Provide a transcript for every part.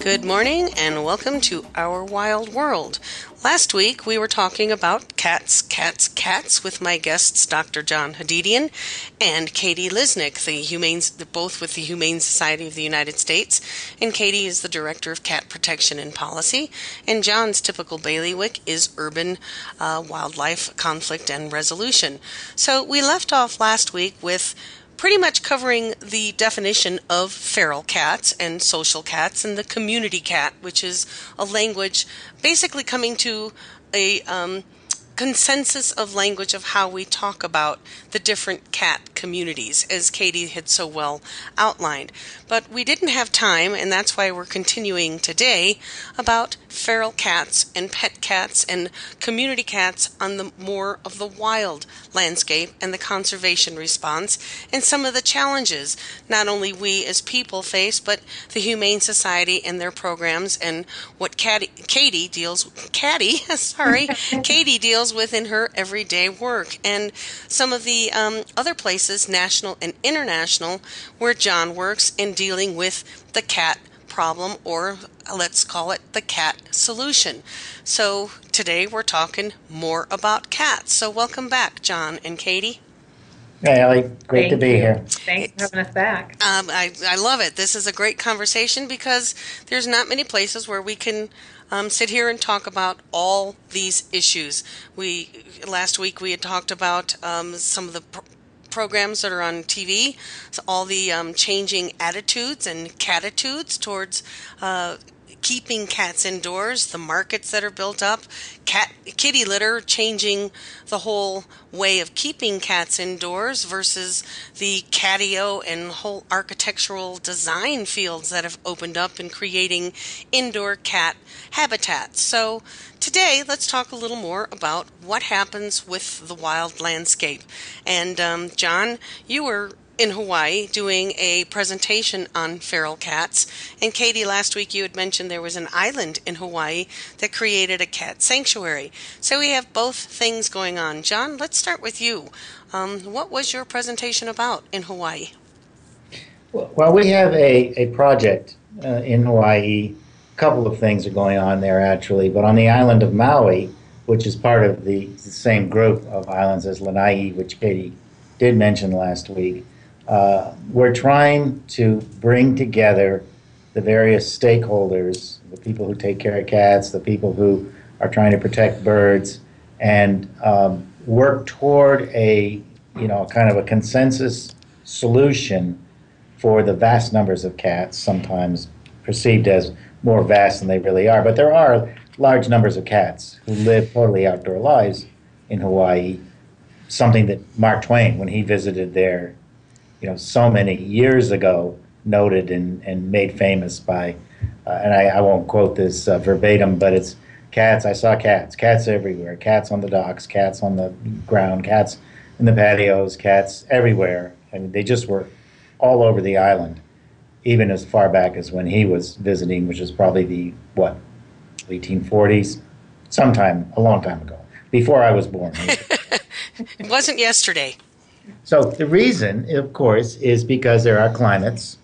Good morning and welcome to Our Wild World. Last week we were talking about cats, cats, cats with my guests Dr. John Hadidian and Katie Lisnik, the humane, both with the Humane Society of the United States. And Katie is the Director of Cat Protection and Policy. And John's typical bailiwick is Urban uh, Wildlife Conflict and Resolution. So we left off last week with pretty much covering the definition of feral cats and social cats and the community cat, which is a language basically coming to a um, consensus of language of how we talk about the different cat communities, as Katie had so well outlined. But we didn't have time, and that's why we're continuing today about feral cats and pet cats and community cats on the more of the wild landscape and the conservation response and some of the challenges not only we as people face, but the Humane Society and their programs and what Katie, Katie deals, Katie, sorry, Katie deals deals with in her everyday work, and some of the um, other places, national and international, where John works in dealing with the cat problem, or let's call it the cat solution. So today we're talking more about cats. So welcome back, John and Katie. Hey, Ellie. Great Thank to be you. here. Thanks for having us back. Um, I, I love it. This is a great conversation because there's not many places where we can um, sit here and talk about all these issues. We last week we had talked about um, some of the pr- programs that are on TV, so all the um, changing attitudes and catitudes towards. Uh, keeping cats indoors, the markets that are built up, cat kitty litter changing the whole way of keeping cats indoors versus the catio and whole architectural design fields that have opened up in creating indoor cat habitats. So today, let's talk a little more about what happens with the wild landscape. And um, John, you were in Hawaii doing a presentation on feral cats. And Katie, last week you had mentioned there was an island in Hawaii that created a cat sanctuary. So we have both things going on. John, let's start with you. Um, what was your presentation about in Hawaii? Well, we have a, a project uh, in Hawaii. A couple of things are going on there, actually. But on the island of Maui, which is part of the, the same group of islands as Lanai, which Katie did mention last week, uh, we're trying to bring together the various stakeholders, the people who take care of cats, the people who are trying to protect birds, and um, work toward a you know kind of a consensus solution for the vast numbers of cats, sometimes perceived as more vast than they really are. But there are large numbers of cats who live totally outdoor lives in Hawaii. Something that Mark Twain, when he visited there, you know, so many years ago, noted and, and made famous by, uh, and I, I won't quote this uh, verbatim, but it's cats. I saw cats, cats everywhere, cats on the docks, cats on the ground, cats in the patios, cats everywhere. I mean, they just were all over the island, even as far back as when he was visiting, which is probably the, what, 1840s? Sometime, a long time ago, before I was born. It wasn't yesterday. So the reason, of course, is because there are climates.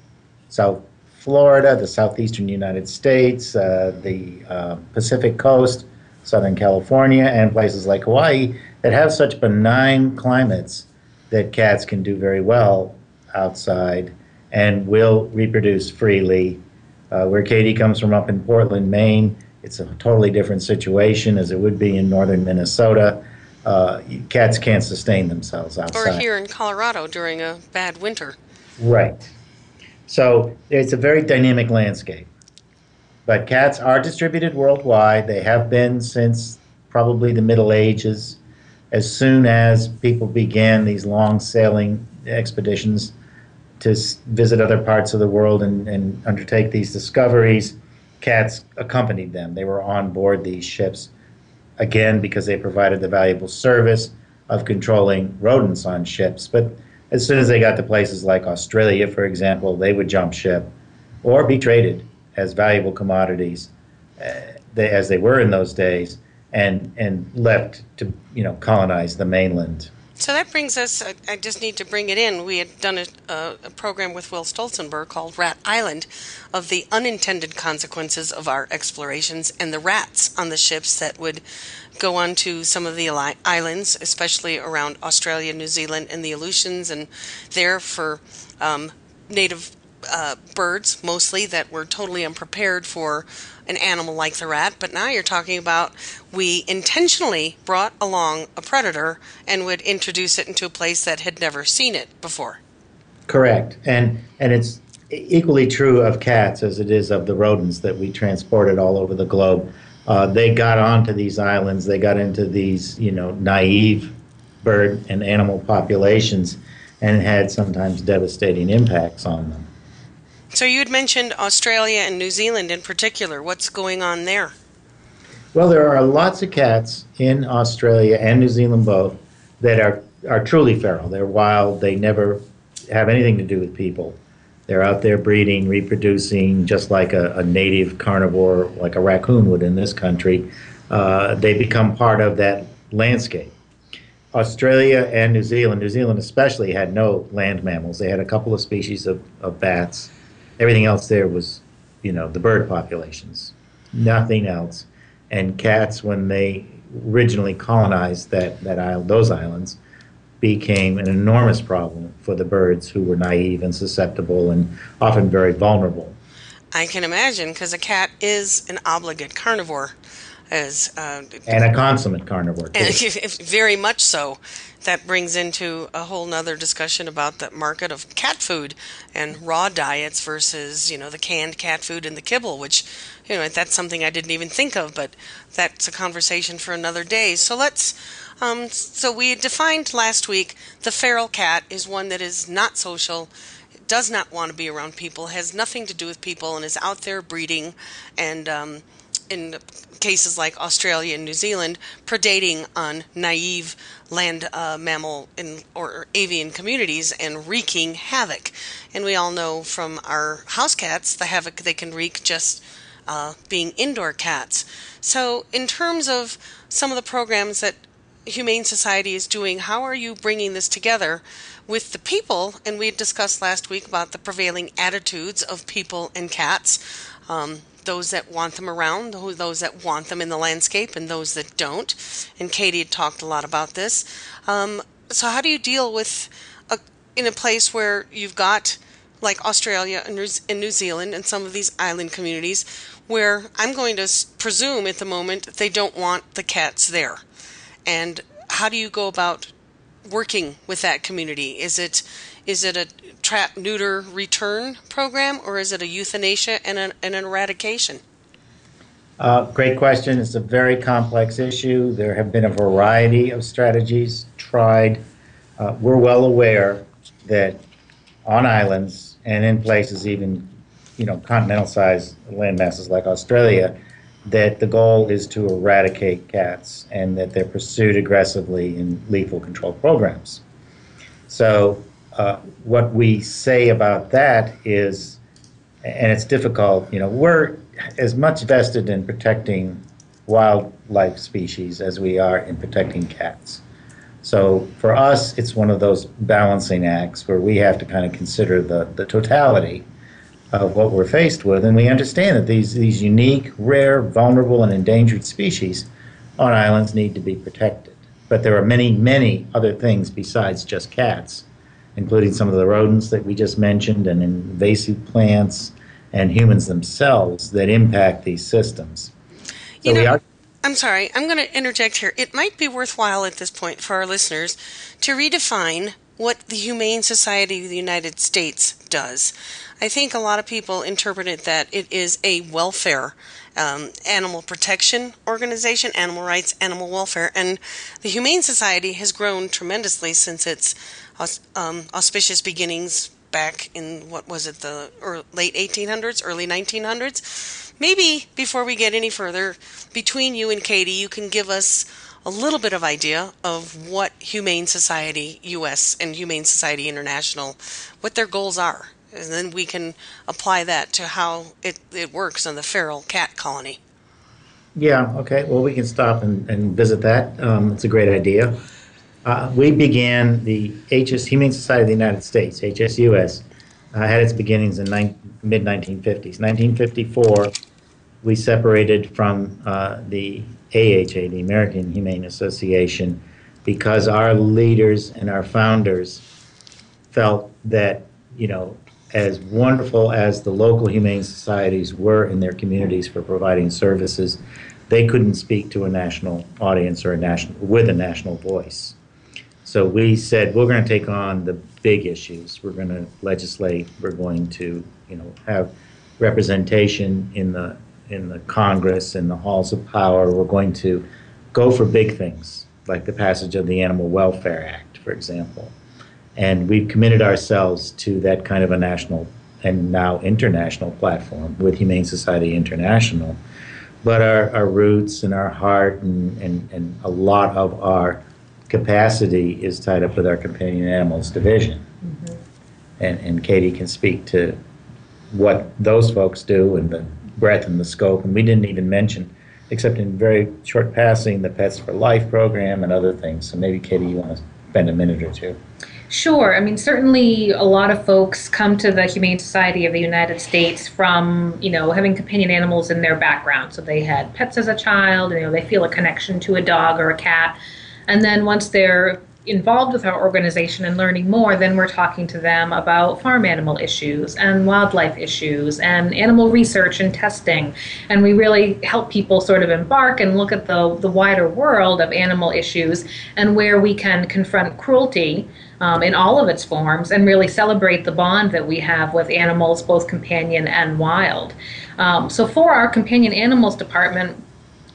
South Florida, the southeastern United States, uh, the uh, Pacific coast, Southern California, and places like Hawaii that have such benign climates that cats can do very well outside and will reproduce freely. Uh, where Katie comes from up in Portland, Maine, it's a totally different situation as it would be in northern Minnesota. Uh, cats can't sustain themselves outside. Or here in Colorado during a bad winter. Right. So it's a very dynamic landscape. But cats are distributed worldwide. They have been since probably the Middle Ages. As soon as people began these long sailing expeditions to visit other parts of the world and, and undertake these discoveries, cats accompanied them. They were on board these ships, again, because they provided the valuable service of controlling rodents on ships. But as soon as they got to places like Australia, for example, they would jump ship or be traded as valuable commodities, uh, they, as they were in those days, and and left to you know colonize the mainland. So that brings us, I, just need to bring it in. We had done a, a, a, program with Will Stolzenberg called Rat Island of the unintended consequences of our explorations and the rats on the ships that would go on to some of the islands, especially around Australia, New Zealand, and the Aleutians, and there for um, native uh, birds mostly that were totally unprepared for an animal like the rat. But now you're talking about we intentionally brought along a predator and would introduce it into a place that had never seen it before. Correct, and and it's equally true of cats as it is of the rodents that we transported all over the globe uh, they got onto these islands. They got into these, you know, naive bird and animal populations, and had sometimes devastating impacts on them. So you had mentioned Australia and New Zealand in particular. What's going on there? Well, there are lots of cats in Australia and New Zealand both that are are truly feral. They're wild. They never have anything to do with people. They're out there breeding, reproducing, just like a, a native carnivore, like a raccoon would in this country. Uh, they become part of that landscape. Australia and New Zealand, New Zealand especially, had no land mammals. They had a couple of species of, of bats. Everything else there was, you know, the bird populations. Nothing else. And cats, when they originally colonized that, that island, those islands, became an enormous problem for the birds who were naive and susceptible and often very vulnerable. I can imagine because a cat is an obligate carnivore, as uh, and a consummate carnivore. Too. And very much so. That brings into a whole nother discussion about the market of cat food and raw diets versus you know the canned cat food and the kibble, which you know that's something I didn't even think of, but that's a conversation for another day. So let's um, so we defined last week the feral cat is one that is not social, does not want to be around people, has nothing to do with people, and is out there breeding and um, in cases like Australia and New Zealand, predating on naive land uh, mammal in, or avian communities and wreaking havoc. And we all know from our house cats the havoc they can wreak just uh, being indoor cats. So, in terms of some of the programs that Humane Society is doing, how are you bringing this together with the people? And we discussed last week about the prevailing attitudes of people and cats. Um, those that want them around, those that want them in the landscape, and those that don't. And Katie had talked a lot about this. Um, so, how do you deal with a, in a place where you've got like Australia and New Zealand and some of these island communities where I'm going to presume at the moment they don't want the cats there? and how do you go about working with that community? Is it is it a trap, neuter, return program, or is it a euthanasia and, an, an eradication? Uh, great question. It's a very complex issue. There have been a variety of strategies tried. Uh, we're well aware that on islands and in places even, you know, continental-sized land masses like Australia, that the goal is to eradicate cats and that they're pursued aggressively in lethal control programs. So, uh, what we say about that is, and it's difficult, you know, we're as much vested in protecting wildlife species as we are in protecting cats. So for us, it's one of those balancing acts where we have to kind of consider the, the totality of what we're faced with, and we understand that these, these unique, rare, vulnerable, and endangered species on islands need to be protected. But there are many, many other things besides just cats, including some of the rodents that we just mentioned, and invasive plants, and humans themselves that impact these systems. So you know, are- I'm sorry, I'm going to interject here. It might be worthwhile at this point for our listeners to redefine what the Humane Society of the United States does. I think a lot of people interpret it that it is a welfare um, animal protection organization, animal rights, animal welfare, and the Humane Society has grown tremendously since its um, auspicious beginnings back in what was it the late 1800s, early 1900s. Maybe before we get any further, between you and Katie, you can give us a little bit of idea of what Humane Society US and Humane Society International, what their goals are and then we can apply that to how it, it works on the feral cat colony. Yeah, okay. Well, we can stop and, and visit that. Um, it's a great idea. Uh, we began the HS Humane Society of the United States, HSUS, uh, had its beginnings in mid 1950s. 1954, we separated from uh, the AHA, the American Humane Association, because our leaders and our founders felt that you know as wonderful as the local humane societies were in their communities for providing services, they couldn't speak to a national audience or a national with a national voice. So we said we're going to take on the big issues. We're going to legislate. We're going to, you know, have representation in the in the Congress and the halls of power. We're going to go for big things like the passage of the Animal Welfare Act, for example. And we've committed ourselves to that kind of a national and now international platform with Humane Society International. But our, our roots and our heart and, and, and a lot of our capacity is tied up with our companion animals division. Mm-hmm. And, and Katie can speak to what those folks do and the breadth and the scope. And we didn't even mention, except in very short passing, the Pets for Life program and other things. So maybe, Katie, you want to spend a minute or two. Sure. I mean, certainly a lot of folks come to the Humane Society of the United States from, you know, having companion animals in their background. So they had pets as a child, and, you know, they feel a connection to a dog or a cat. And then once they're involved with our organization and learning more, then we're talking to them about farm animal issues and wildlife issues and animal research and testing. And we really help people sort of embark and look at the, the wider world of animal issues and where we can confront cruelty um, in all of its forms and really celebrate the bond that we have with animals, both companion and wild. Um, so, for our companion animals department,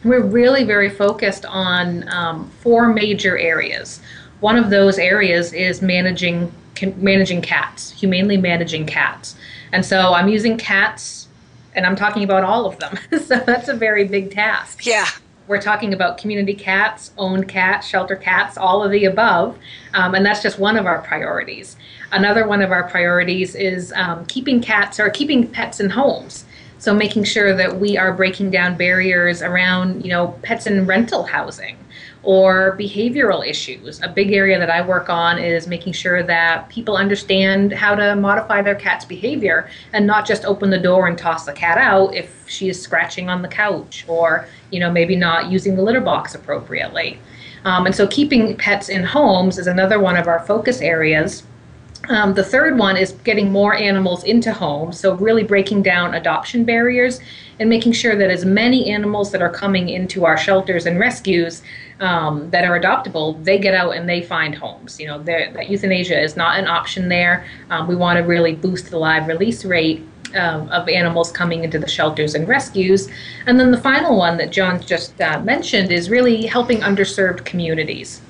we're really very focused on um, four major areas. One of those areas is managing managing cats, humanely managing cats. And so I'm using cats and I'm talking about all of them. so that's a very big task. Yeah. We're talking about community cats, owned cats, shelter cats, all of the above. Um, and that's just one of our priorities. Another one of our priorities is um, keeping cats or keeping pets in homes. So making sure that we are breaking down barriers around, you know, pets in rental housing or behavioral issues. A big area that I work on is making sure that people understand how to modify their cat's behavior and not just open the door and toss the cat out if she is scratching on the couch or, you know, maybe not using the litter box appropriately. Um, and so keeping pets in homes is another one of our focus areas. Um, the third one is getting more animals into homes, so really breaking down adoption barriers and making sure that as many animals that are coming into our shelters and rescues um, that are adoptable, they get out and they find homes. You know, that euthanasia is not an option there. Um, we want to really boost the live release rate um, of animals coming into the shelters and rescues. And then the final one that John just uh, mentioned is really helping underserved communities.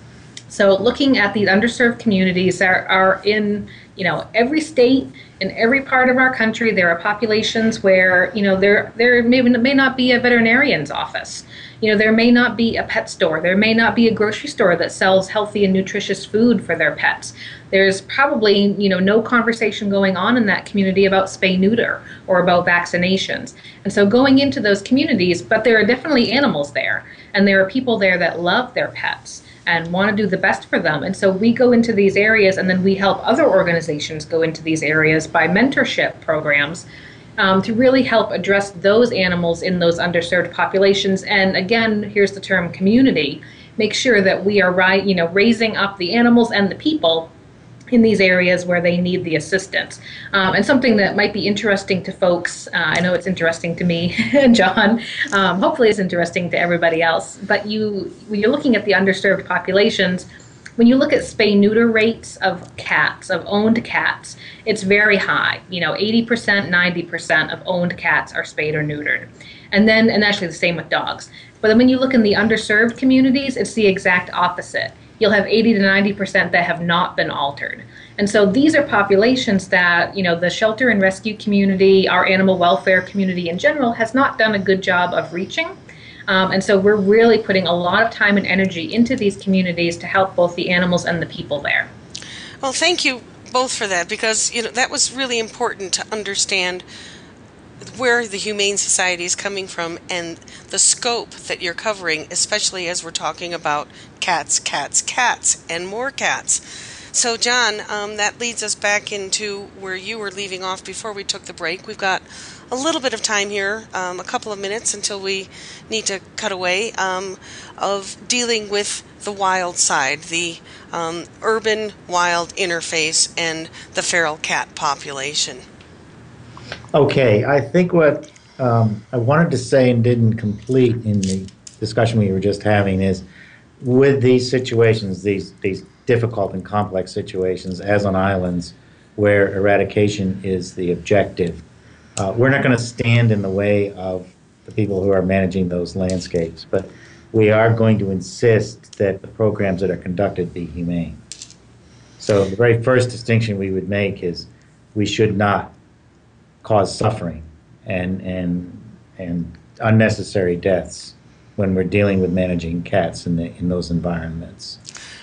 So looking at these underserved communities are, are in you know every state in every part of our country there are populations where you know there there may, may not be a veterinarian's office you know, there may not be a pet store, there may not be a grocery store that sells healthy and nutritious food for their pets. There's probably, you know, no conversation going on in that community about spay neuter or about vaccinations. And so going into those communities, but there are definitely animals there, and there are people there that love their pets. And want to do the best for them. And so we go into these areas and then we help other organizations go into these areas by mentorship programs um, to really help address those animals in those underserved populations. And again, here's the term community. Make sure that we are right, you know, raising up the animals and the people in these areas where they need the assistance. Um, and something that might be interesting to folks, uh, I know it's interesting to me and John, um, hopefully it's interesting to everybody else, but you, when you're looking at the underserved populations, when you look at spay neuter rates of cats, of owned cats, it's very high. You know, 80%, 90% of owned cats are spayed or neutered. And then, and actually the same with dogs. But then when you look in the underserved communities, it's the exact opposite you'll have 80 to 90% that have not been altered. And so these are populations that, you know, the shelter and rescue community, our animal welfare community in general, has not done a good job of reaching. Um, and so we're really putting a lot of time and energy into these communities to help both the animals and the people there. Well, thank you both for that because you know that was really important to understand where the Humane Society is coming from and the scope that you're covering, especially as we're talking about cats, cats, cats, and more cats. So, John, um, that leads us back into where you were leaving off before we took the break. We've got a little bit of time here, um, a couple of minutes until we need to cut away, um, of dealing with the wild side, the um, urban wild interface, and the feral cat population. Okay, I think what um, I wanted to say and didn't complete in the discussion we were just having is with these situations, these these difficult and complex situations, as on islands, where eradication is the objective, uh, we're not going to stand in the way of the people who are managing those landscapes, but we are going to insist that the programs that are conducted be humane. So the very first distinction we would make is we should not cause suffering and and and unnecessary deaths when we're dealing with managing cats in the in those environments.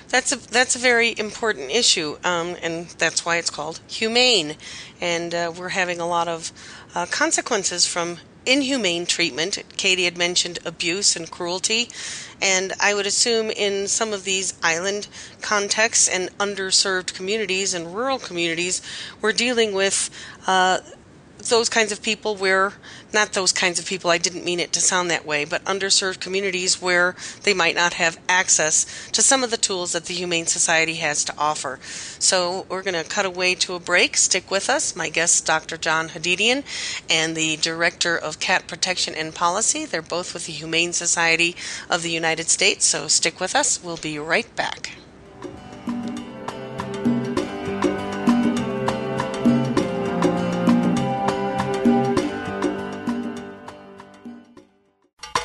That's a that's a very important issue, um, and that's why it's called humane. And uh, we're having a lot of uh, consequences from inhumane treatment. Katie had mentioned abuse and cruelty, and I would assume in some of these island contexts and underserved communities and rural communities, we're dealing with. Uh, those kinds of people where not those kinds of people i didn't mean it to sound that way but underserved communities where they might not have access to some of the tools that the humane society has to offer. So we're going to cut away to a break. Stick with us. My guest dr john hadidian and the director of cat protection and policy. They're both with the humane society of the united states so stick with us. We'll be right back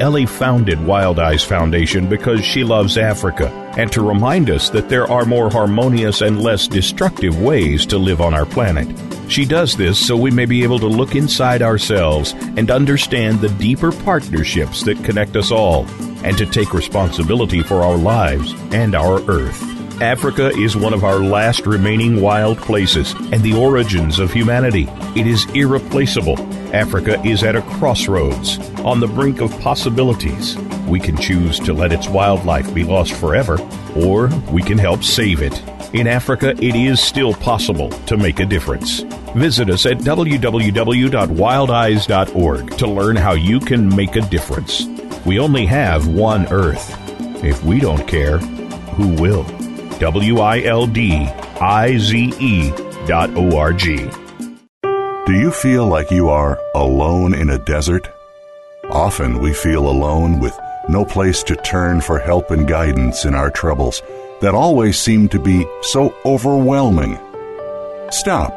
Ellie founded Wild Eyes Foundation because she loves Africa and to remind us that there are more harmonious and less destructive ways to live on our planet. She does this so we may be able to look inside ourselves and understand the deeper partnerships that connect us all and to take responsibility for our lives and our Earth. Africa is one of our last remaining wild places and the origins of humanity. It is irreplaceable. Africa is at a crossroads, on the brink of possibilities. We can choose to let its wildlife be lost forever, or we can help save it. In Africa, it is still possible to make a difference. Visit us at www.wildeyes.org to learn how you can make a difference. We only have one Earth. If we don't care, who will? W I L D I Z E dot O R G. Do you feel like you are alone in a desert? Often we feel alone with no place to turn for help and guidance in our troubles that always seem to be so overwhelming. Stop.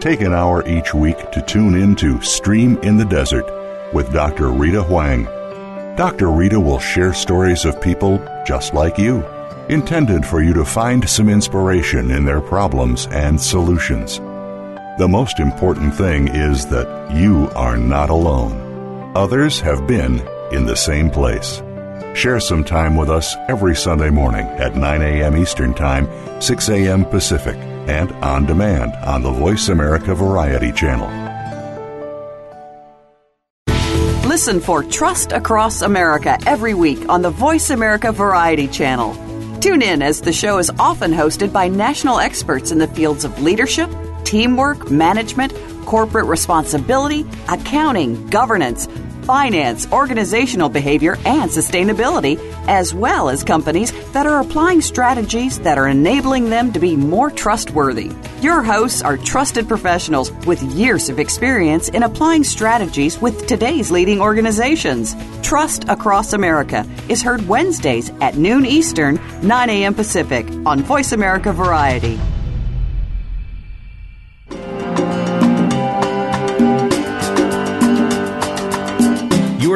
Take an hour each week to tune in to Stream in the Desert with Dr. Rita Huang. Dr. Rita will share stories of people just like you intended for you to find some inspiration in their problems and solutions. The most important thing is that you are not alone. Others have been in the same place. Share some time with us every Sunday morning at 9 a.m. Eastern Time, 6 a.m. Pacific, and on demand on the Voice America Variety Channel. Listen for Trust Across America every week on the Voice America Variety Channel. Tune in as the show is often hosted by national experts in the fields of leadership, teamwork, management, corporate responsibility, accounting, governance, finance, organizational behavior, and sustainability, as well as companies that are applying strategies that are enabling them to be more trustworthy. Your hosts are trusted professionals with years of experience in applying strategies with today's leading organizations. Trust Across America is heard Wednesdays at noon Eastern, 9 a.m. Pacific on Voice America Variety.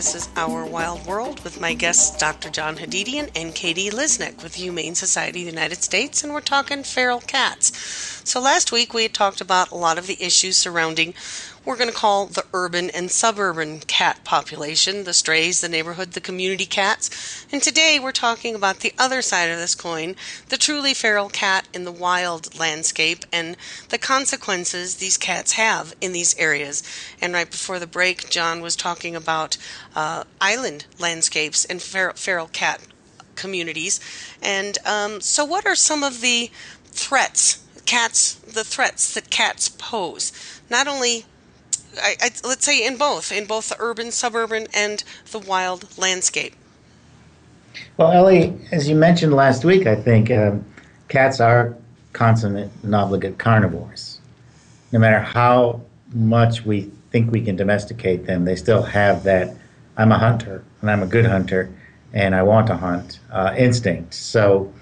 This is Our Wild World with my guests, Dr. John Hadidian and Katie Lisnik with Humane Society of the United States, and we're talking feral cats. So last week we had talked about a lot of the issues surrounding we're going to call the urban and suburban cat population, the strays, the neighborhood, the community cats. And today we're talking about the other side of this coin, the truly feral cat in the wild landscape and the consequences these cats have in these areas. And right before the break, John was talking about uh, island landscapes and feral, cat communities. And um, so, what are some of the threats, cats, the threats that cats pose? Not only I, I, let's say in both, in both the urban, suburban, and the wild landscape. Well, Ellie, as you mentioned last week, I think um, cats are consummate and obligate carnivores. No matter how much we think we can domesticate them, they still have that I'm a hunter and I'm a good hunter and I want to hunt uh, instinct. So,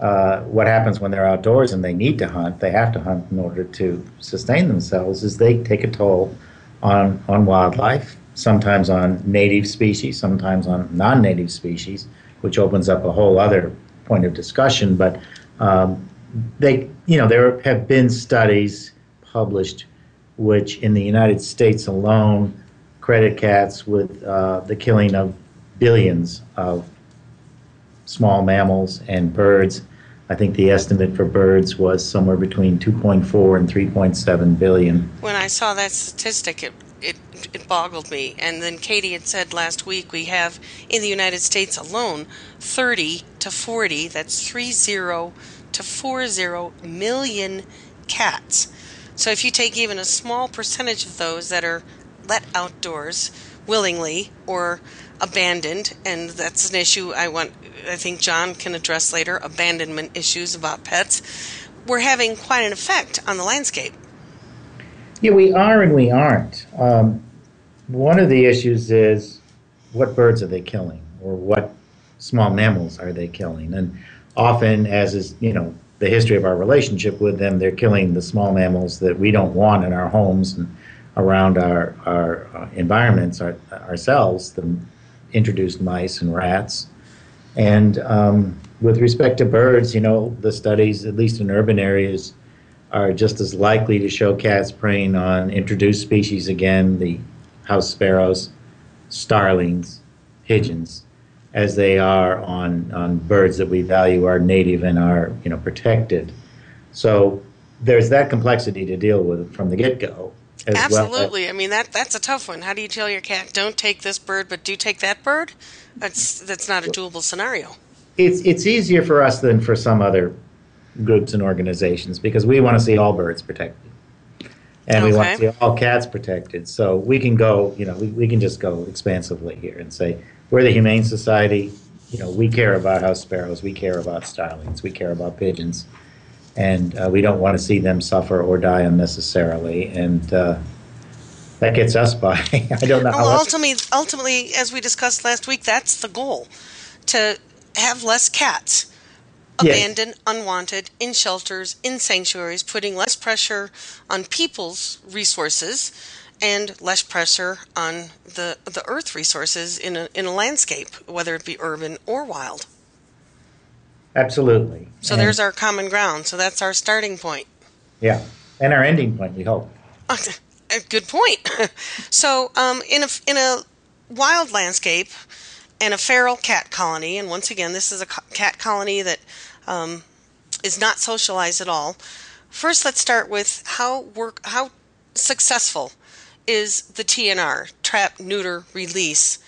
uh, what happens when they're outdoors and they need to hunt, they have to hunt in order to sustain themselves, is they take a toll on, on wildlife, sometimes on native species, sometimes on non native species, which opens up a whole other point of discussion. But um, they, you know, there have been studies published which, in the United States alone, credit cats with uh, the killing of billions of small mammals and birds. I think the estimate for birds was somewhere between 2.4 and 3.7 billion. When I saw that statistic, it, it, it boggled me. And then Katie had said last week we have in the United States alone 30 to 40, that's 30 to 40 million cats. So if you take even a small percentage of those that are let outdoors willingly or abandoned, and that's an issue I want I think John can address later, abandonment issues about pets, we're having quite an effect on the landscape. Yeah, we are and we aren't. Um, one of the issues is what birds are they killing, or what small mammals are they killing, and often, as is you know the history of our relationship with them, they're killing the small mammals that we don't want in our homes and around our our uh, environments our, ourselves, the introduced mice and rats. And um, with respect to birds, you know, the studies, at least in urban areas, are just as likely to show cats preying on introduced species again, the house sparrows, starlings, pigeons, as they are on, on birds that we value are native and are, you know, protected. So there's that complexity to deal with from the get-go. Absolutely. Well. I mean that that's a tough one. How do you tell your cat don't take this bird but do take that bird? That's that's not a doable scenario. It's it's easier for us than for some other groups and organizations because we want to see all birds protected. And okay. we want to see all cats protected. So we can go, you know, we, we can just go expansively here and say, we're the Humane Society, you know, we care about house sparrows, we care about starlings, we care about pigeons, and uh, we don't want to see them suffer or die unnecessarily. And uh, that gets us by. I don't know. Well, ultimately, ultimately, as we discussed last week, that's the goal: to have less cats abandoned, yes. unwanted, in shelters, in sanctuaries, putting less pressure on people's resources and less pressure on the the earth resources in a in a landscape, whether it be urban or wild. Absolutely. So and there's our common ground. So that's our starting point. Yeah, and our ending point. We hope. Good point. so um, in a in a wild landscape and a feral cat colony, and once again, this is a cat colony that um, is not socialized at all. First, let's start with how work how successful is the TNR, Trap, Neuter, Release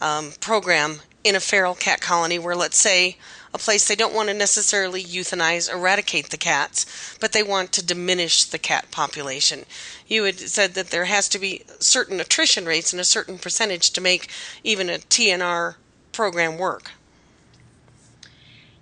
um, program in a feral cat colony where, let's say, a place they don't want to necessarily euthanize, eradicate the cats, but they want to diminish the cat population. You had said that there has to be certain attrition rates and a certain percentage to make even a TNR program work.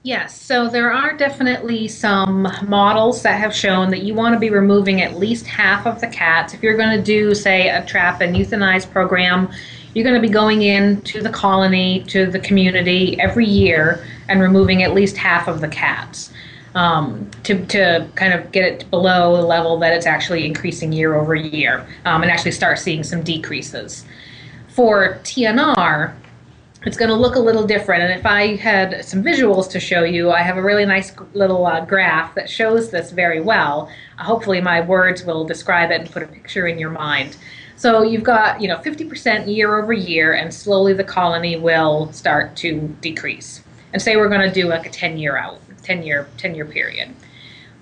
Yes, so there are definitely some models that have shown that you want to be removing at least half of the cats. If you're going to do, say, a trap and euthanize program, you're going to be going in to the colony, to the community every year and removing at least half of the cats um, to, to kind of get it below the level that it's actually increasing year over year um, and actually start seeing some decreases. For TNR, it's going to look a little different. And if I had some visuals to show you, I have a really nice little uh, graph that shows this very well. Uh, hopefully, my words will describe it and put a picture in your mind. So you've got, you know, 50% year over year, and slowly the colony will start to decrease. And say we're going to do like a 10 year out, 10 year, 10 year period.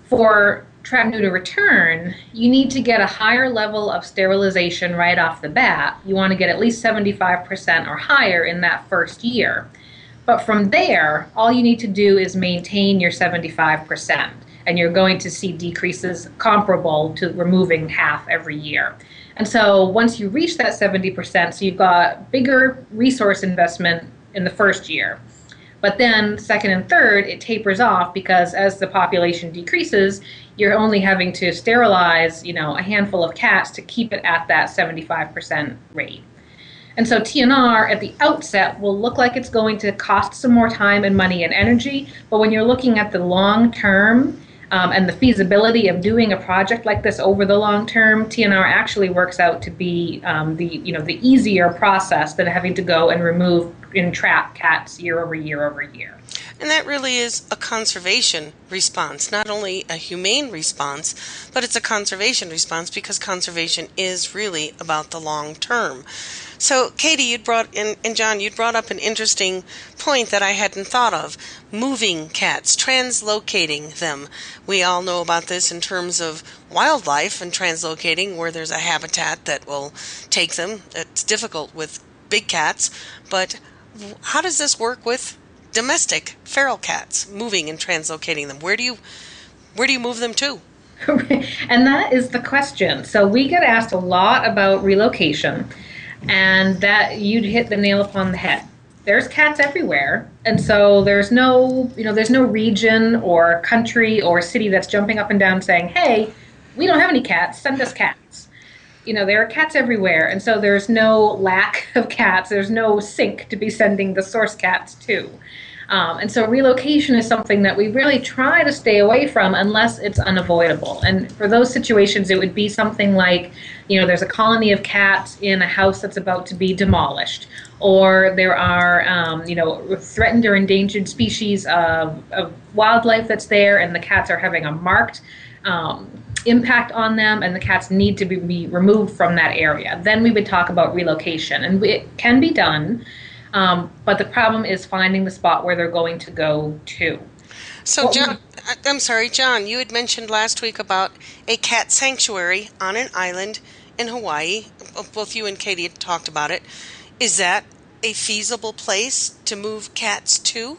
For trap neuter return, you need to get a higher level of sterilization right off the bat. You want to get at least 75% or higher in that first year. But from there, all you need to do is maintain your 75%, and you're going to see decreases comparable to removing half every year. And so once you reach that 70%, so you've got bigger resource investment in the first year. But then, second and third, it tapers off because as the population decreases, you're only having to sterilize, you know, a handful of cats to keep it at that 75% rate. And so TNR at the outset will look like it's going to cost some more time and money and energy, but when you're looking at the long term um, and the feasibility of doing a project like this over the long term, TNR actually works out to be um, the you know the easier process than having to go and remove and trap cats year over year over year. And that really is a conservation response, not only a humane response, but it's a conservation response because conservation is really about the long term. So, Katie, you'd brought in, and John, you'd brought up an interesting point that I hadn't thought of: moving cats, translocating them. We all know about this in terms of wildlife and translocating, where there's a habitat that will take them. It's difficult with big cats, but how does this work with domestic feral cats, moving and translocating them? Where do you where do you move them to? and that is the question. So we get asked a lot about relocation, and that you'd hit the nail upon the head. There's cats everywhere, and so there's no, you know, there's no region or country or city that's jumping up and down saying, "Hey, we don't have any cats. Send us cats." you know, there are cats everywhere, and so there's no lack of cats. There's no sink to be sending the source cats to. Um, and so relocation is something that we really try to stay away from unless it's unavoidable. And for those situations, it would be something like, you know, there's a colony of cats in a house that's about to be demolished, or there are, um, you know, threatened or endangered species of, of wildlife that's there, and the cats are having a marked um, impact on them and the cats need to be, be, removed from that area. Then we would talk about relocation. And it can be done, um, but the problem is finding the spot where they're going to go to. So, John, I'm sorry, John, you had mentioned last week about a cat sanctuary on an island in Hawaii. Both you and Katie had talked about it. Is that a feasible place to move cats to?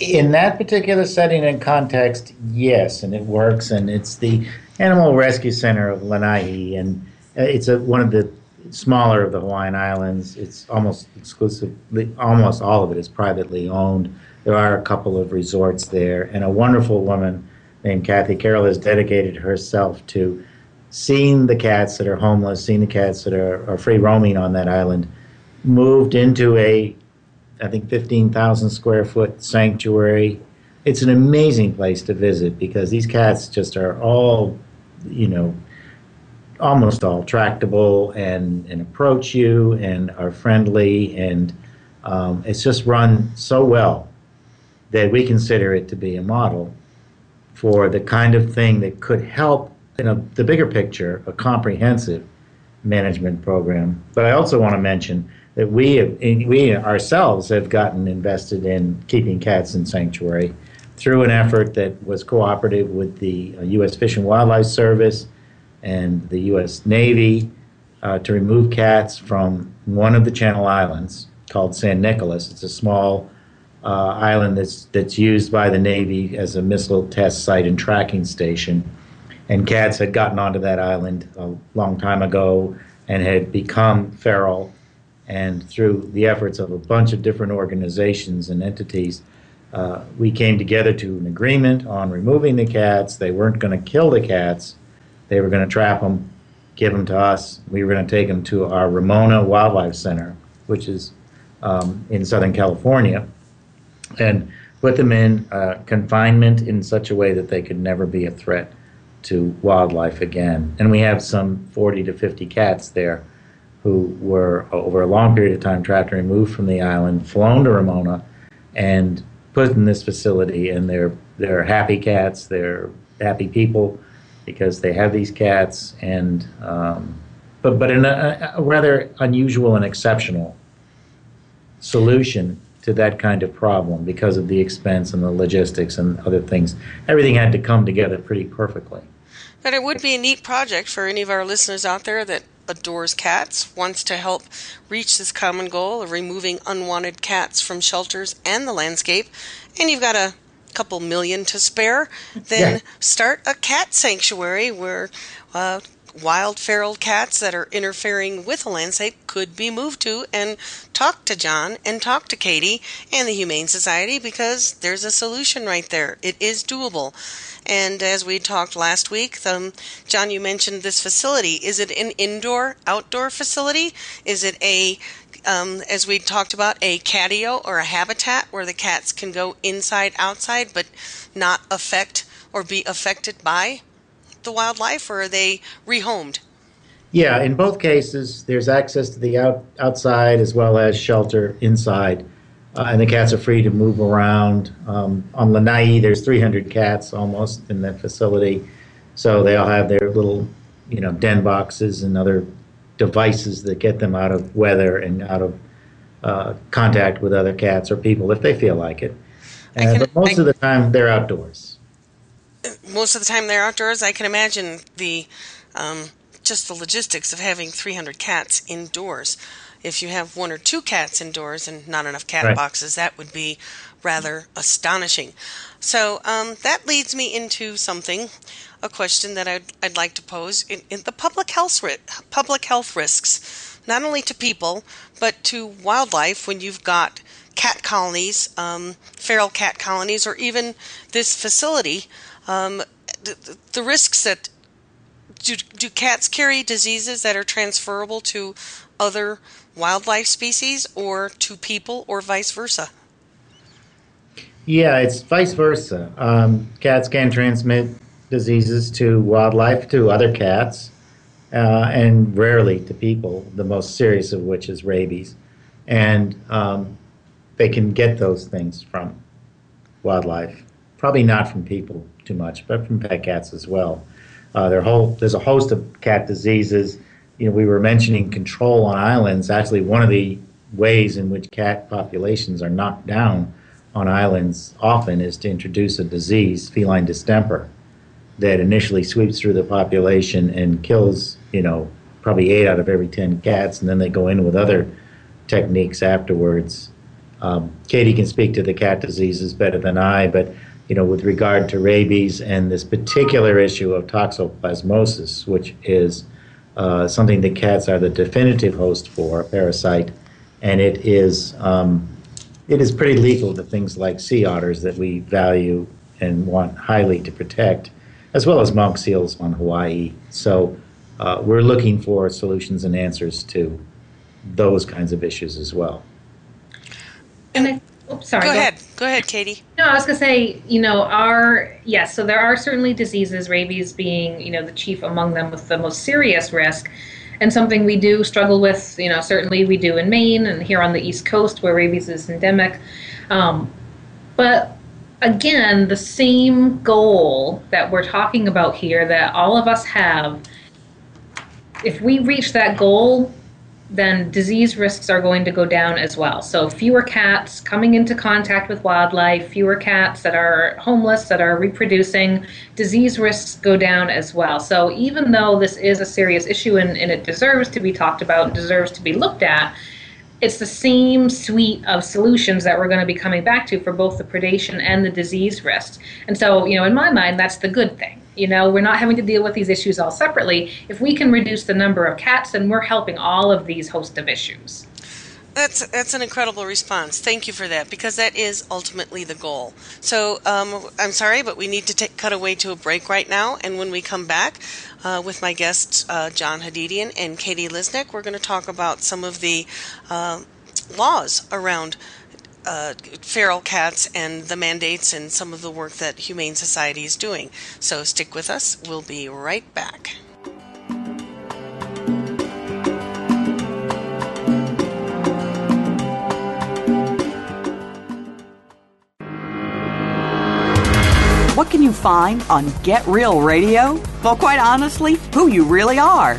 in that particular setting and context, yes, and it works. And it's the Animal Rescue Center of Lanai, and uh, it's a, one of the smaller of the Hawaiian Islands. It's almost exclusively, almost all of it is privately owned. There are a couple of resorts there, and a wonderful woman named Kathy Carroll has dedicated herself to seeing the cats that are homeless, seeing the cats that are, are free roaming on that island, moved into a, I think, 15,000 square foot sanctuary. It's an amazing place to visit because these cats just are all, you know, almost all tractable and, and approach you and are friendly and um, it's just run so well that we consider it to be a model for the kind of thing that could help in a, the bigger picture a comprehensive management program. But I also want to mention that we have, we ourselves have gotten invested in keeping cats in sanctuary through an effort that was cooperative with the U.S. Uh, Fish and Wildlife Service and the U.S. Navy uh, to remove cats from one of the Channel Islands called San Nicolas. It's a small uh, island that's that's used by the Navy as a missile test site and tracking station. And cats had gotten onto that island a long time ago and had become feral. And through the efforts of a bunch of different organizations and entities, uh, we came together to an agreement on removing the cats. They weren't going to kill the cats they were going to trap them, give them to us. We were going to take them to our Ramona Wildlife Center, which is um, in Southern California, and put them in uh, confinement in such a way that they could never be a threat to wildlife again. And we have some 40 to 50 cats there who were, over a long period of time, trapped and removed from the island, flown to Ramona, and put in this facility. And they're, they're happy cats, they're happy people because they have these cats, and um, but but in a, a rather unusual and exceptional solution to that kind of problem because of the expense and the logistics and other things. Everything had to come together pretty perfectly. But it would be a neat project for any of our listeners out there that adores cats, wants to help reach this common goal of removing unwanted cats from shelters and the landscape, and you've got a couple million to spare, then yeah. start a cat sanctuary where uh, wild feral cats that are interfering with the landscape could be moved to and talk to John and talk to Katie and the Humane Society because there's a solution right there. It is doable. And as we talked last week, um, John, you mentioned this facility. Is it an indoor, outdoor facility? Is it a um, as we talked about, a catio or a habitat where the cats can go inside, outside, but not affect or be affected by the wildlife, or are they rehomed? Yeah, in both cases, there's access to the out, outside as well as shelter inside, uh, and the cats are free to move around. Um, on Lanai, there's 300 cats almost in that facility, so they all have their little, you know, den boxes and other devices that get them out of weather and out of uh, contact with other cats or people if they feel like it. Uh, can, but most I, of the time, they're outdoors. Most of the time, they're outdoors. I can imagine the um, just the logistics of having 300 cats indoors. If you have one or two cats indoors and not enough cat right. boxes, that would be rather astonishing. So um, that leads me into something a question that I'd, I'd like to pose in, in the public health public health risks, not only to people but to wildlife. When you've got cat colonies, um, feral cat colonies, or even this facility, um, the, the risks that do, do cats carry diseases that are transferable to other wildlife species or to people or vice versa? Yeah, it's vice versa. Um, cats can transmit diseases to wildlife, to other cats, uh, and rarely to people, the most serious of which is rabies. And um, they can get those things from wildlife. Probably not from people too much, but from pet cats as well. Uh, whole, there's a host of cat diseases. You know, we were mentioning control on islands. Actually, one of the ways in which cat populations are knocked down on islands often is to introduce a disease, feline distemper, that initially sweeps through the population and kills, you know, probably eight out of every 10 cats, and then they go in with other techniques afterwards. Um, Katie can speak to the cat diseases better than I, but you know, with regard to rabies and this particular issue of toxoplasmosis, which is uh, something that cats are the definitive host for, a parasite, and it is um, it is pretty lethal to things like sea otters that we value and want highly to protect, as well as monk seals on Hawaii. So uh, we're looking for solutions and answers to those kinds of issues as well. And I, oops, sorry. Go, go ahead. Go ahead, Katie. No, I was going to say, you know, our, yes, so there are certainly diseases, rabies being, you know, the chief among them with the most serious risk and something we do struggle with. You know, certainly we do in Maine and here on the East Coast where rabies is endemic. Um, but again, the same goal that we're talking about here that all of us have, if we reach that goal, then disease risks are going to go down as well. So, fewer cats coming into contact with wildlife, fewer cats that are homeless, that are reproducing, disease risks go down as well. So, even though this is a serious issue and, and it deserves to be talked about, deserves to be looked at, it's the same suite of solutions that we're going to be coming back to for both the predation and the disease risks. And so, you know, in my mind, that's the good thing. You know, we're not having to deal with these issues all separately. If we can reduce the number of cats, then we're helping all of these host of issues. That's that's an incredible response. Thank you for that because that is ultimately the goal. So um, I'm sorry, but we need to take, cut away to a break right now. And when we come back uh, with my guests uh, John Hadidian and Katie Lisnik, we're going to talk about some of the uh, laws around uh, feral cats and the mandates and some of the work that Humane Society is doing. So stick with us. We'll be right back. What can you find on Get Real Radio? Well, quite honestly, who you really are.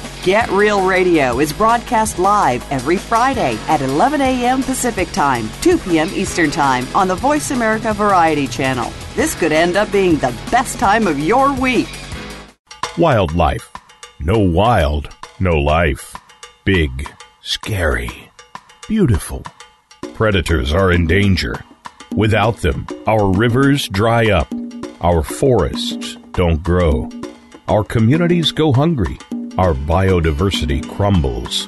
Get Real Radio is broadcast live every Friday at 11 a.m. Pacific Time, 2 p.m. Eastern Time on the Voice America Variety Channel. This could end up being the best time of your week. Wildlife. No wild, no life. Big, scary, beautiful. Predators are in danger. Without them, our rivers dry up, our forests don't grow, our communities go hungry, our biodiversity crumbles.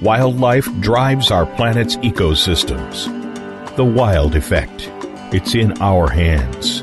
Wildlife drives our planet's ecosystems. The wild effect. It's in our hands.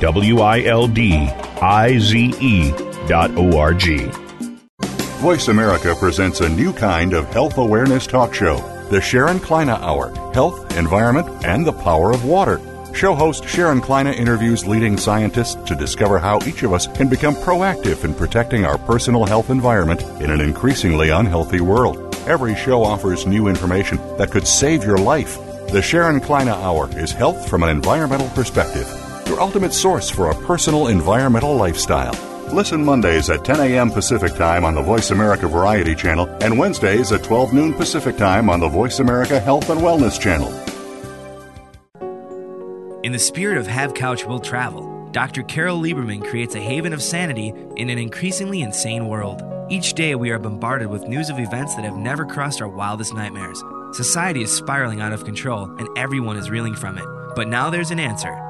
W I L D I Z E dot O R G. Voice America presents a new kind of health awareness talk show, the Sharon Kleyne Hour Health, Environment, and the Power of Water. Show host Sharon Kleyne interviews leading scientists to discover how each of us can become proactive in protecting our personal health environment in an increasingly unhealthy world. Every show offers new information that could save your life. The Sharon Kleyne Hour is health from an environmental perspective, your ultimate source for a personal environmental lifestyle. Listen Mondays at 10 a.m. Pacific Time on the Voice America Variety Channel and Wednesdays at 12 noon Pacific Time on the Voice America Health and Wellness Channel. In the spirit of Have Couch Will Travel, Dr. Carol Lieberman creates a haven of sanity in an increasingly insane world. Each day, we are bombarded with news of events that have never crossed our wildest nightmares. Society is spiraling out of control, and everyone is reeling from it. But now there's an answer.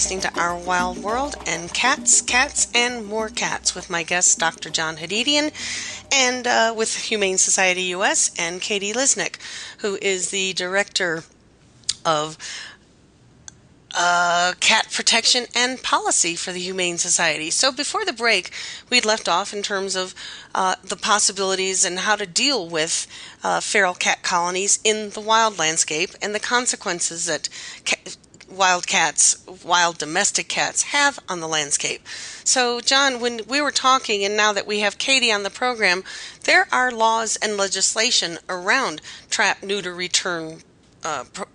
Listening to Our Wild World and Cats, Cats, and More Cats with my guest, Dr. John Hadidian, and uh, with Humane Society US and Katie Lisnik, who is the director of uh, cat protection and policy for the Humane Society. So before the break, we'd left off in terms of uh, the possibilities and how to deal with uh, feral cat colonies in the wild landscape and the consequences that ca- wild cats, wild domestic cats have on the landscape. So, John, when we were talking, and now that we have Katie on the program, there are laws and legislation around trap, neuter, return uh, pro-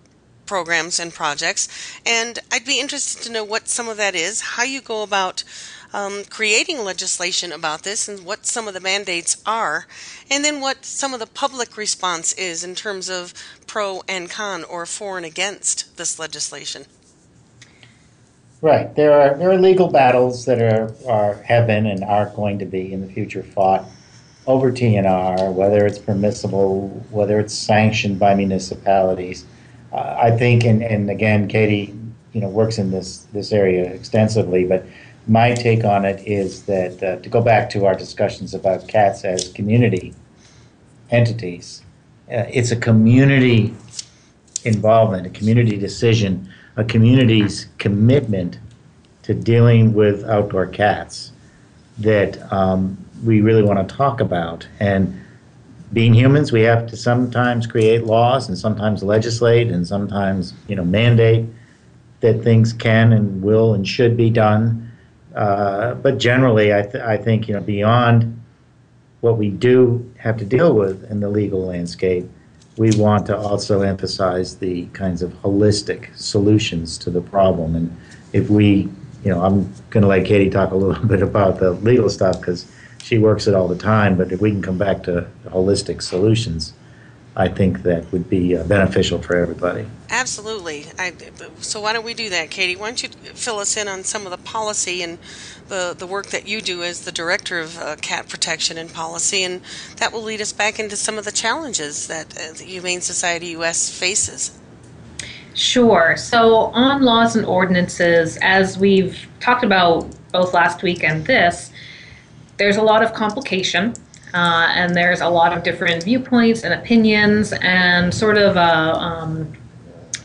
programs and projects. And I'd be interested to know what some of that is, how you go about um, creating legislation about this, and what some of the mandates are, and then what some of the public response is in terms of pro and con or for and against this legislation. Right. There are there are legal battles that are, are have been and are going to be in the future fought over TNR, whether it's permissible, whether it's sanctioned by municipalities. Uh, I think, and, and again, Katie, you know, works in this this area extensively. But my take on it is that uh, to go back to our discussions about cats as community entities, uh, it's a community involvement, a community decision, a community's commitment to dealing with outdoor cats that um, we really want to talk about. And being humans, we have to sometimes create laws and sometimes legislate and sometimes, you know, mandate that things can and will and should be done. Uh, but generally, I, th- I think, you know, beyond what we do have to deal with in the legal landscape, we want to also emphasize the kinds of holistic solutions to the problem. And if we, you know, I'm going to let Katie talk a little bit about the legal stuff because she works it all the time. But if we can come back to holistic solutions, I think that would be uh, beneficial for everybody. Absolutely. I, so why don't we do that, Katie? Why don't you fill us in on some of the policy and the, the work that you do as the director of uh, cat protection and policy, and that will lead us back into some of the challenges that uh, the Humane Society U.S. faces. Sure. So, on laws and ordinances, as we've talked about both last week and this, there's a lot of complication. Uh, and there's a lot of different viewpoints and opinions, and sort of a um,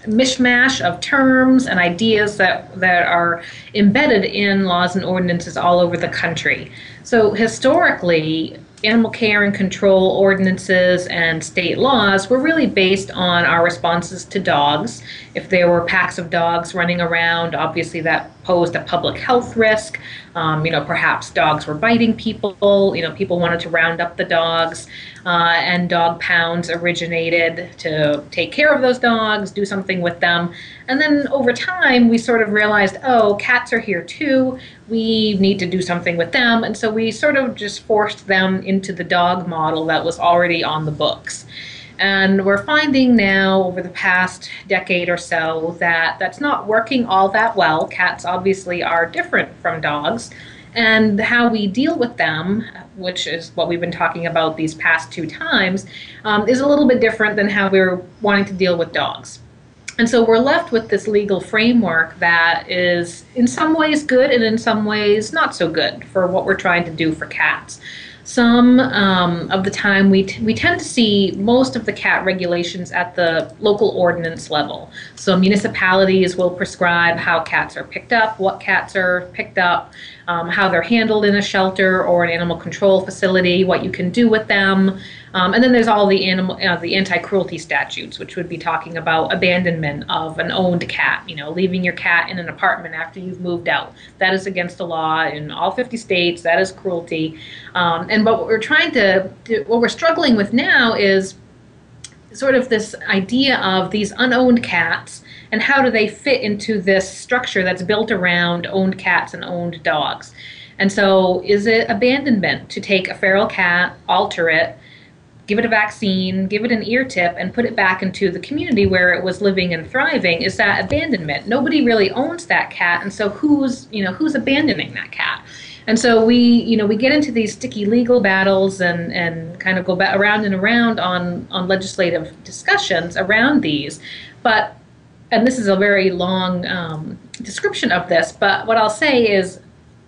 mishmash of terms and ideas that, that are embedded in laws and ordinances all over the country. So, historically, animal care and control ordinances and state laws were really based on our responses to dogs. If there were packs of dogs running around, obviously that posed a public health risk. Um, you know, perhaps dogs were biting people. You know, people wanted to round up the dogs, uh, and dog pounds originated to take care of those dogs, do something with them. And then over time, we sort of realized, oh, cats are here too. We need to do something with them. And so we sort of just forced them into the dog model that was already on the books. And we're finding now over the past decade or so that that's not working all that well. Cats obviously are different from dogs. And how we deal with them, which is what we've been talking about these past two times, um, is a little bit different than how we're wanting to deal with dogs. And so we're left with this legal framework that is, in some ways, good and in some ways, not so good for what we're trying to do for cats. Some um, of the time we, t- we tend to see most of the cat regulations at the local ordinance level. So municipalities will prescribe how cats are picked up, what cats are picked up, um, how they're handled in a shelter or an animal control facility, what you can do with them. Um, and then there's all the animal, uh, the anti-cruelty statutes, which would be talking about abandonment of an owned cat. You know, leaving your cat in an apartment after you've moved out. That is against the law in all 50 states. That is cruelty. Um, and what we're trying to, what we're struggling with now is sort of this idea of these unowned cats and how do they fit into this structure that's built around owned cats and owned dogs. And so, is it abandonment to take a feral cat, alter it, give it a vaccine, give it an ear tip, and put it back into the community where it was living and thriving? Is that abandonment? Nobody really owns that cat, and so who's you know who's abandoning that cat? And so we, you know, we get into these sticky legal battles and, and kind of go back around and around on, on legislative discussions around these. But, and this is a very long um, description of this, but what I'll say is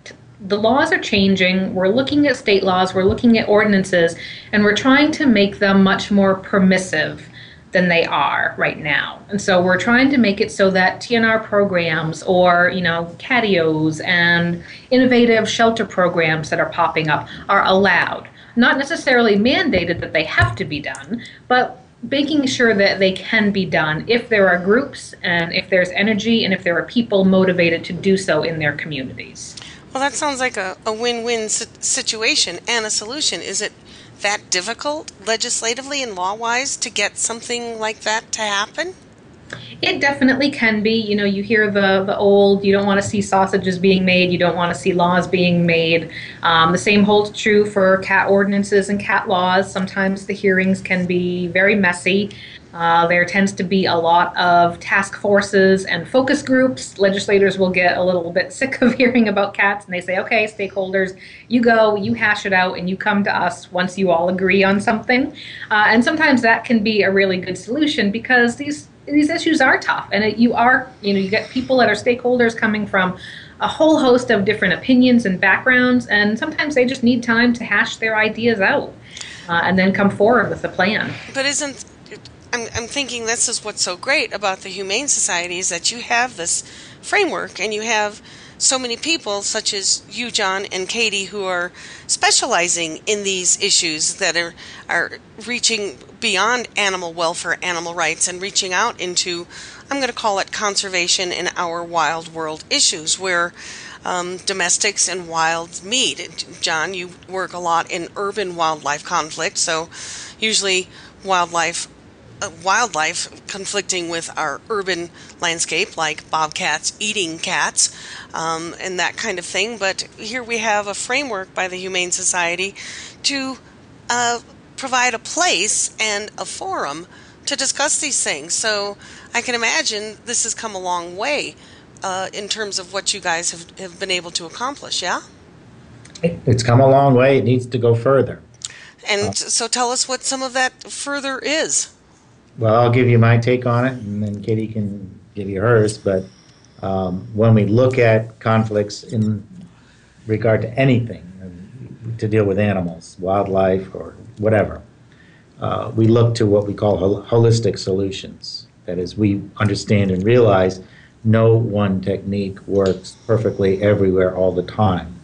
t- the laws are changing. We're looking at state laws, we're looking at ordinances, and we're trying to make them much more permissive than they are right now. And so we're trying to make it so that TNR programs or, you know, catios and innovative shelter programs that are popping up are allowed. Not necessarily mandated that they have to be done, but making sure that they can be done if there are groups and if there's energy and if there are people motivated to do so in their communities. Well, that sounds like a, a win win situation and a solution. Is it that difficult legislatively and law wise to get something like that to happen? It definitely can be. You know, you hear the the old, you don't want to see sausages being made, you don't want to see laws being made. Um, the same holds true for cat ordinances and cat laws. Sometimes the hearings can be very messy. Uh, there tends to be a lot of task forces and focus groups. Legislators will get a little bit sick of hearing about cats and they say, okay, stakeholders, you go, you hash it out, and you come to us once you all agree on something. Uh, and sometimes that can be a really good solution because these these issues are tough and it, you are you know you get people that are stakeholders coming from a whole host of different opinions and backgrounds and sometimes they just need time to hash their ideas out uh, and then come forward with a plan. But isn't I'm, I'm thinking this is what's so great about the Humane Society is that you have this framework and you have so many people, such as you, John, and Katie, who are specializing in these issues that are, are reaching beyond animal welfare, animal rights, and reaching out into, I'm going to call it conservation in our wild world issues, where um, domestics and wilds meet. John, you work a lot in urban wildlife conflict, so usually wildlife uh, wildlife conflicting with our urban landscape, like bobcats eating cats um, and that kind of thing. But here we have a framework by the Humane Society to uh, provide a place and a forum to discuss these things. So I can imagine this has come a long way uh, in terms of what you guys have, have been able to accomplish, yeah? It's come a long way. It needs to go further. And so tell us what some of that further is. Well, I'll give you my take on it, and then Katie can give you hers. But um, when we look at conflicts in regard to anything um, to deal with animals, wildlife, or whatever, uh, we look to what we call hol- holistic solutions. That is, we understand and realize no one technique works perfectly everywhere all the time.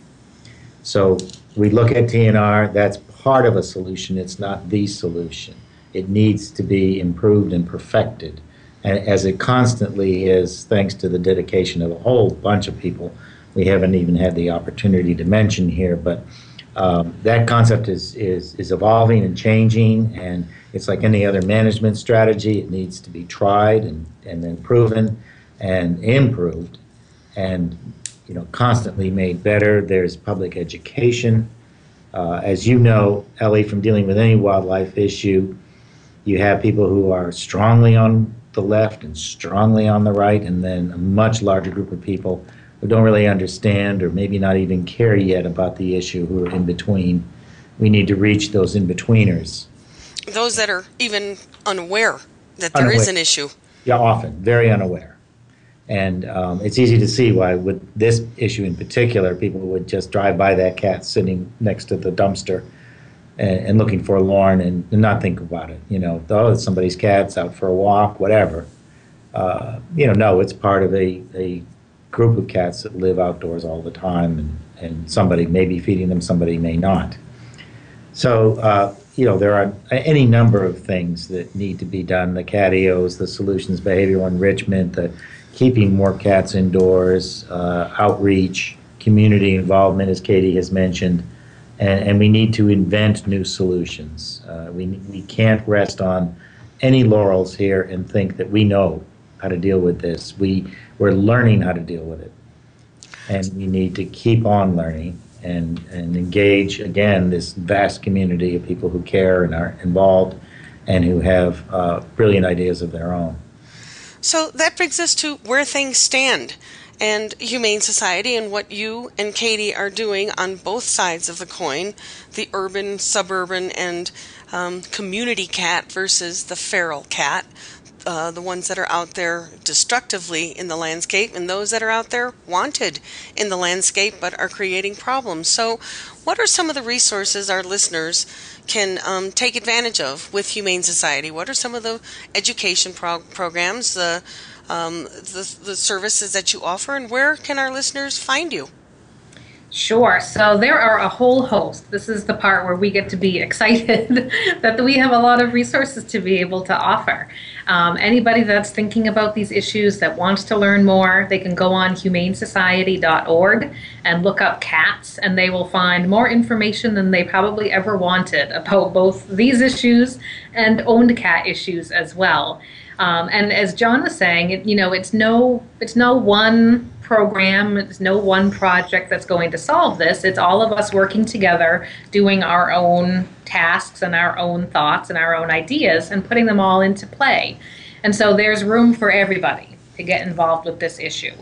So we look at TNR, that's part of a solution, it's not the solution it needs to be improved and perfected. And as it constantly is, thanks to the dedication of a whole bunch of people, we haven't even had the opportunity to mention here, but um, that concept is, is, is evolving and changing, and it's like any other management strategy. It needs to be tried and, and then proven and improved and you know constantly made better. There's public education. Uh, as you know, Ellie, from dealing with any wildlife issue, you have people who are strongly on the left and strongly on the right, and then a much larger group of people who don't really understand or maybe not even care yet about the issue who are in between. We need to reach those in betweeners. Those that are even unaware that there unaware. is an issue. Yeah, often, very unaware. And um, it's easy to see why, with this issue in particular, people would just drive by that cat sitting next to the dumpster and, and looking forlorn and, and not think about it. You know, oh, it's somebody's cat's out for a walk, whatever. Uh, you know, no, it's part of a, a group of cats that live outdoors all the time, and, and somebody may be feeding them, somebody may not. So, uh, you know, there are any number of things that need to be done the catios, the solutions behavioral enrichment, the keeping more cats indoors, uh, outreach, community involvement, as Katie has mentioned, and, and we need to invent new solutions. Uh, we, we can't rest on any laurels here and think that we know how to deal with this. We, we're learning how to deal with it. And we need to keep on learning and, and engage, again, this vast community of people who care and are involved and who have uh, brilliant ideas of their own. So that brings us to where things stand and Humane Society and what you and Katie are doing on both sides of the coin the urban, suburban, and um, community cat versus the feral cat. Uh, the ones that are out there destructively in the landscape and those that are out there wanted in the landscape but are creating problems. So, what are some of the resources our listeners can um, take advantage of with Humane Society? What are some of the education programs, the um, the, the services that you offer, and where can our listeners find you? Sure. So there are a whole host. This is the part where we get to be excited that we have a lot of resources to be able to offer. Um, anybody that's thinking about these issues that wants to learn more, they can go on humanesociety.org and look up cats, and they will find more information than they probably ever wanted about both these issues and owned cat issues as well. Um, and as John was saying, it, you know, it's no it's no one program, it's no one project that's going to solve this. It's all of us working together, doing our own tasks and our own thoughts and our own ideas, and putting them all into play. And so there's room for everybody to get involved with this issue.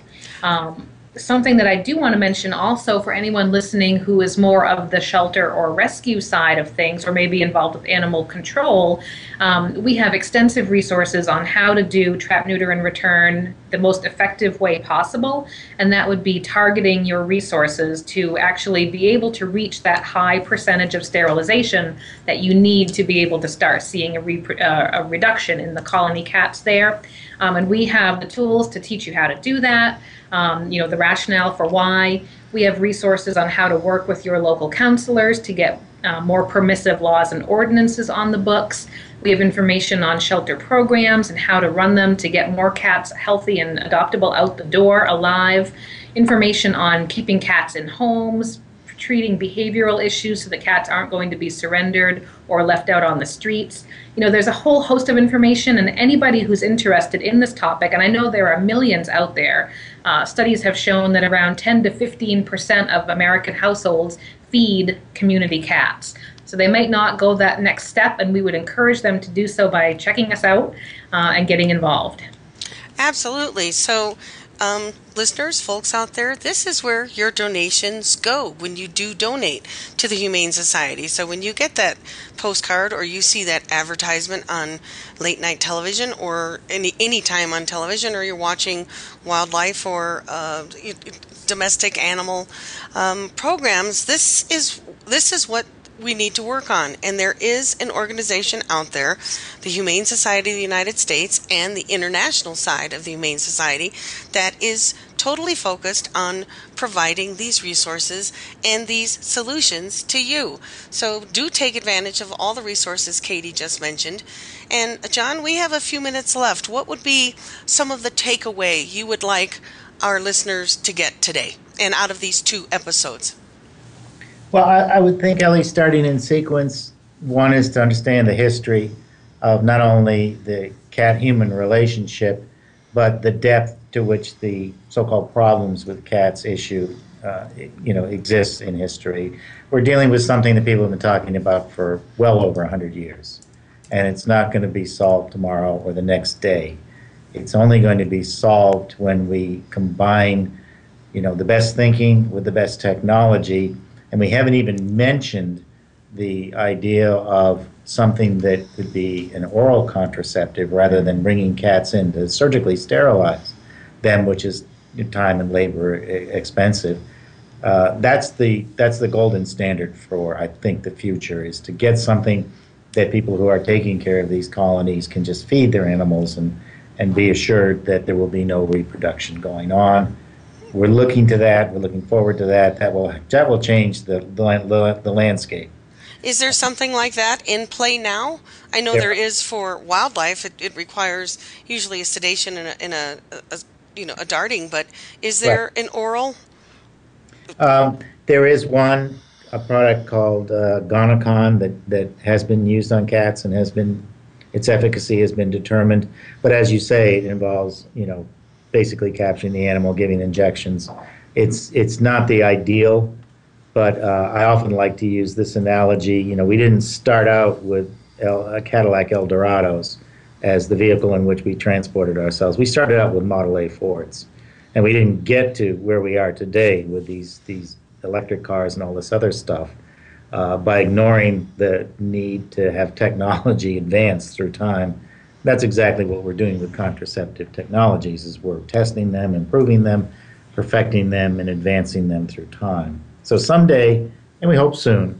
Um, something that I do want to mention also for anyone listening who is more of the shelter or rescue side of things, or maybe involved with animal control, um, we have extensive resources on how to do trap, neuter, and return the most effective way possible. And that would be targeting your resources to actually be able to reach that high percentage of sterilization that you need to be able to start seeing a, re- uh, a reduction in the colony cats there. Um, and we have the tools to teach you how to do that um, you know, the rationale for why. We have resources on how to work with your local counselors to get uh, more permissive laws and ordinances on the books. We have information on shelter programs and how to run them to get more cats healthy and adoptable out the door alive. Information on keeping cats in homes, treating behavioral issues so the cats aren't going to be surrendered or left out on the streets. You know, there's a whole host of information, and anybody who's interested in this topic, and I know there are millions out there, uh, studies have shown that around 10 to 15 percent of American households feed community cats. So they might not go that next step, and we would encourage them to do so by checking us out uh, and getting involved. Absolutely. So um, listeners, folks out there, this is where your donations go when you do donate to the Humane Society. So when you get that postcard or you see that advertisement on late night television or any any time on television, or you're watching wildlife or uh, domestic animal um, programs, this is this is what we need to work on. And there is an organization out there, the Humane Society of the United States and the international side of the Humane Society, that is totally focused on providing these resources and these solutions to you. So do take advantage of all the resources Katie just mentioned. And John, we have a few minutes left. What would be some of the takeaway you would like our listeners to get today and out of these two episodes? Well, I, I, would think, Ellie, starting in sequence, one is to understand the history of not only the cat human relationship, but the depth to which the so called problems with cats issue. Uh, you know, exists in history. We're dealing with something that people have been talking about for well over 100 years. And it's not going to be solved tomorrow or the next day. It's only going to be solved when we combine, you know, the best thinking with the best technology and we haven't even mentioned the idea of something that could be an oral contraceptive rather than bringing cats in to surgically sterilize them, which is time and labor expensive. uh, that's the that's the golden standard for I think the future is to get something that people who are taking care of these colonies can just feed their animals and and be assured that there will be no reproduction going on. We're looking to that. We're looking forward to that. That will that will change the the, the landscape. Is there something like that in play now? I know there, there is for wildlife. It, it, requires usually a sedation and a, and a, a, you know a darting, but is there right. an oral? Um, there is one a product called uh, Gonacon that that has been used on cats and has been its efficacy has been determined. But as you say, it involves you know basically capturing the animal, giving injections. It's it's not the ideal, but uh, I often like to use this analogy. You know, we didn't start out with El, a Cadillac Eldorados as the vehicle in which we transported ourselves. We started out with Model A Fords, and we didn't get to where we are today with these these electric cars and all this other stuff uh, by ignoring the need to have technology advance through time. That's exactly what we're doing with contraceptive technologies is we're testing them, improving them, perfecting them, and advancing them through time. So someday, and we hope soon,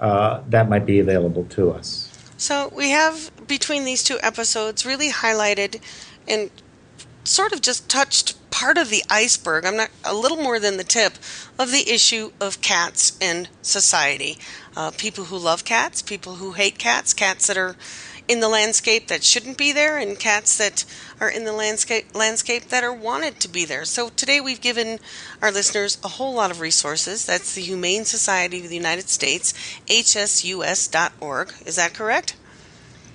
uh, that might be available to us. So we have between these two episodes really highlighted and sort of just touched part of the iceberg. I'm not a little more than the tip of the issue of cats in society. Uh, people who love cats, people who hate cats, cats that are in the landscape that shouldn't be there, and cats that are in the landscape landscape that are wanted to be there. So today we've given our listeners a whole lot of resources. That's the Humane Society of the United States, hsus.org. Is that correct?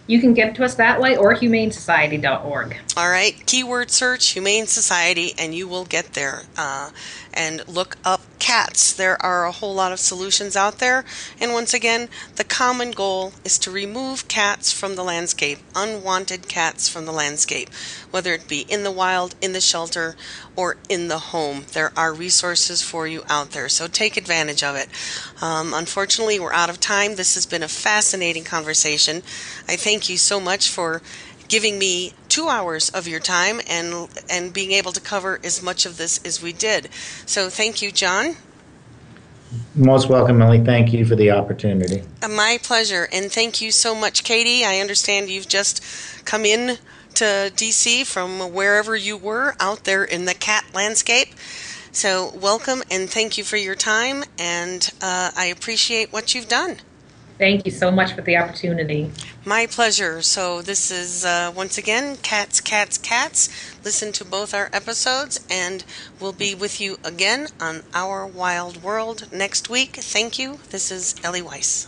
You can get to us that way or humanesociety.org. All right. Keyword search Humane Society and you will get there. Uh, and look up cats. There are a whole lot of solutions out there. And once again, the common goal is to remove cats from the landscape, unwanted cats from the landscape, whether it be in the wild, in the shelter, or in the home. There are resources for you out there, so take advantage of it. Um, unfortunately, we're out of time. This has been a fascinating conversation. I thank you so much for giving me two hours of your time and and being able to cover as much of this as we did. So thank you, John. Most welcome, Ellie. Thank you for the opportunity. Uh, my pleasure, and thank you so much, Katie. I understand you've just come in to DC from wherever you were out there in the cat landscape. So, welcome and thank you for your time, and uh, I appreciate what you've done. Thank you so much for the opportunity. My pleasure. So, this is uh, once again Cats, Cats, Cats. Listen to both our episodes, and we'll be with you again on Our Wild World next week. Thank you. This is Ellie Weiss.